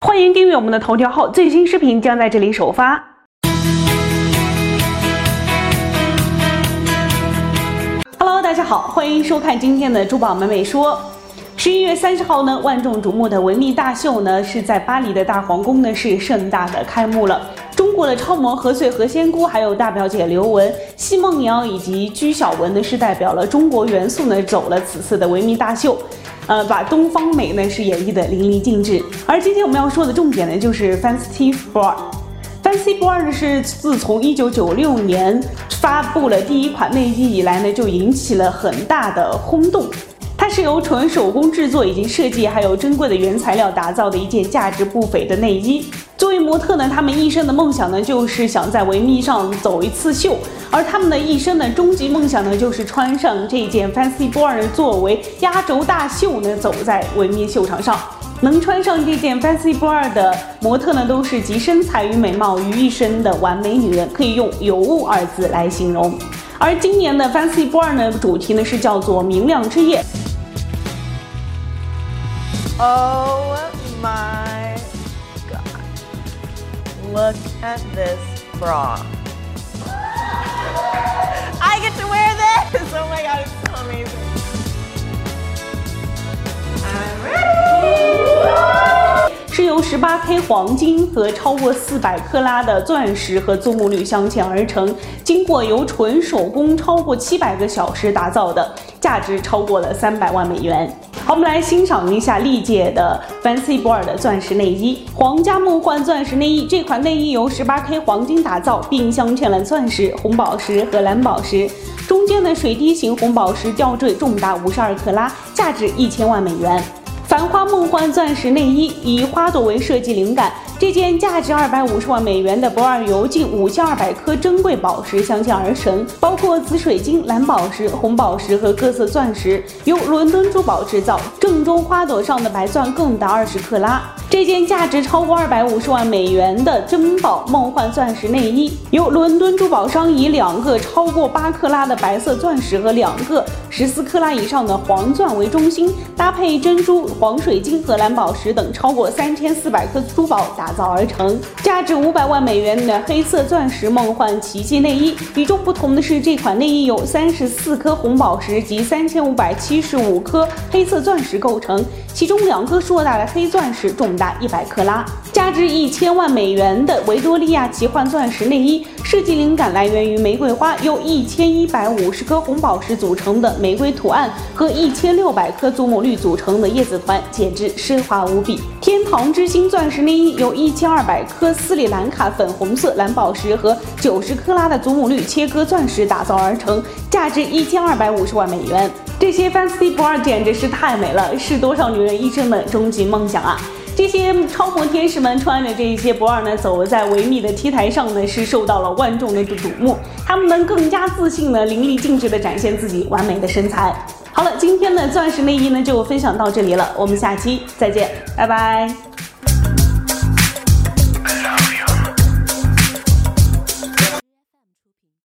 欢迎订阅我们的头条号，最新视频将在这里首发。Hello，大家好，欢迎收看今天的珠宝美美说。十一月三十号呢，万众瞩目的维密大秀呢，是在巴黎的大皇宫呢，是盛大的开幕了。中国的超模何穗何仙姑，还有大表姐刘雯、奚梦瑶以及鞠晓雯呢，是代表了中国元素呢，走了此次的维密大秀。呃，把东方美呢是演绎的淋漓尽致。而今天我们要说的重点呢，就是 Fancy Four。Fancy Four 呢是自从一九九六年发布了第一款内衣以来呢，就引起了很大的轰动。它是由纯手工制作以及设计，还有珍贵的原材料打造的一件价值不菲的内衣。作为模特呢，他们一生的梦想呢，就是想在维密上走一次秀。而他们的一生的终极梦想呢，就是穿上这件 Fancy Bra 作为压轴大秀呢，走在维密秀场上。能穿上这件 Fancy Bra 的模特呢，都是集身材与美貌于一身的完美女人，可以用尤物二字来形容。而今年的 Fancy Bra 呢，主题呢是叫做明亮之夜。Oh my god. Look at this bra. I get to wear this! Oh my god, it's so amazing. I'm ready! 是由十八 K 黄金和超过四百克拉的钻石和祖母绿镶嵌而成，经过由纯手工超过七百个小时打造的，价值超过了三百万美元。 好，我们来欣赏一下历届的 Fancy Boy 的钻石内衣——皇家梦幻钻石内衣。这款内衣由 18K 黄金打造，并镶嵌了钻石、红宝石和蓝宝石，中间的水滴形红宝石吊坠重达五十二克拉，价值一千万美元。繁花梦幻钻石内衣以花朵为设计灵感。这件价值二百五十万美元的 bra 由近五千二百颗珍贵宝石镶嵌而成，包括紫水晶、蓝宝石、红宝石和各色钻石，由伦敦珠宝制造。正中花朵上的白钻更达二十克拉。这件价值超过二百五十万美元的珍宝梦幻钻石内衣，由伦敦珠宝商以两个超过八克拉的白色钻石和两个十四克拉以上的黄钻为中心，搭配珍珠、黄水晶和蓝宝石等超过三千四百颗珠宝打。打造而成，价值五百万美元的黑色钻石梦幻奇迹内衣。与众不同的是，这款内衣由三十四颗红宝石及三千五百七十五颗黑色钻石构成，其中两颗硕大的黑钻石重达一百克拉。价值一千万美元的维多利亚奇幻钻石内衣，设计灵感来源于玫瑰花，由一千一百五十颗红宝石组成的玫瑰图案和一千六百颗祖母绿组成的叶子团，简直奢华无比。天堂之星钻石内衣由一千二百颗斯里兰卡粉红色蓝宝石和九十克拉的祖母绿切割钻石打造而成，价值一千二百五十万美元。这些 fancy bra 简直是太美了，是多少女人一生的终极梦想啊！这些超模天使们穿着这些 bra 呢，走在维密的 T 台上呢，是受到了万众的瞩目。她们能更加自信的淋漓尽致的展现自己完美的身材。好了，今天的钻石内衣呢就分享到这里了，我们下期再见，拜拜。